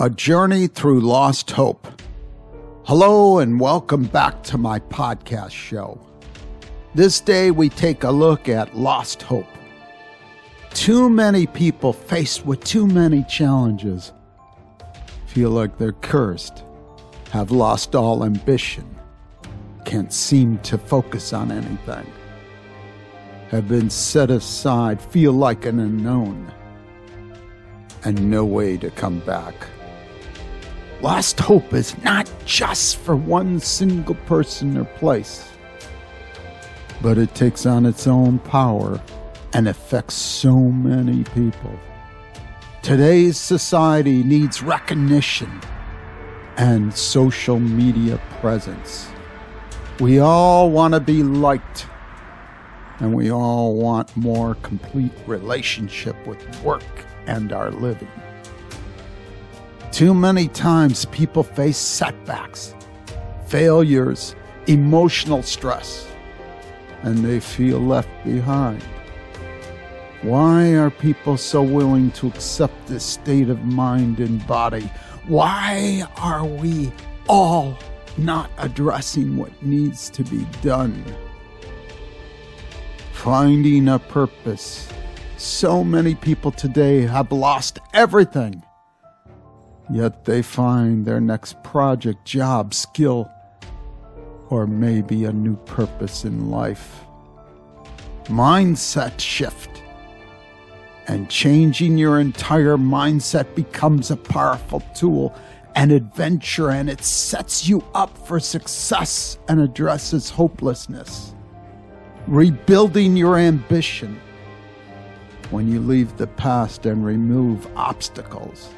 A Journey Through Lost Hope. Hello, and welcome back to my podcast show. This day, we take a look at lost hope. Too many people faced with too many challenges feel like they're cursed, have lost all ambition, can't seem to focus on anything, have been set aside, feel like an unknown, and no way to come back. Lost hope is not just for one single person or place, but it takes on its own power and affects so many people. Today's society needs recognition and social media presence. We all want to be liked, and we all want more complete relationship with work and our living. Too many times people face setbacks, failures, emotional stress, and they feel left behind. Why are people so willing to accept this state of mind and body? Why are we all not addressing what needs to be done? Finding a purpose. So many people today have lost everything. Yet they find their next project, job, skill, or maybe a new purpose in life. Mindset shift and changing your entire mindset becomes a powerful tool and adventure, and it sets you up for success and addresses hopelessness. Rebuilding your ambition when you leave the past and remove obstacles.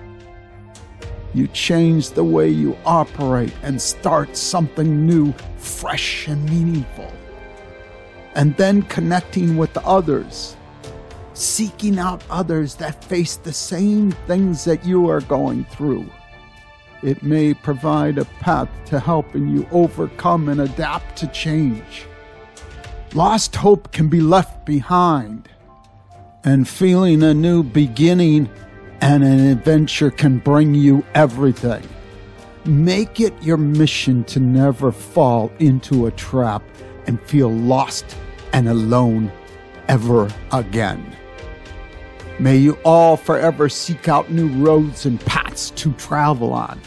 You change the way you operate and start something new, fresh, and meaningful. And then connecting with others seeking out others that face the same things that you are going through. It may provide a path to helping you overcome and adapt to change. Lost hope can be left behind, and feeling a new beginning and an adventure can bring you everything. Make it your mission to never fall into a trap and feel lost and alone ever again. May you all forever seek out new roads and paths to travel on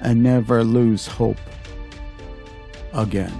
and never lose hope again.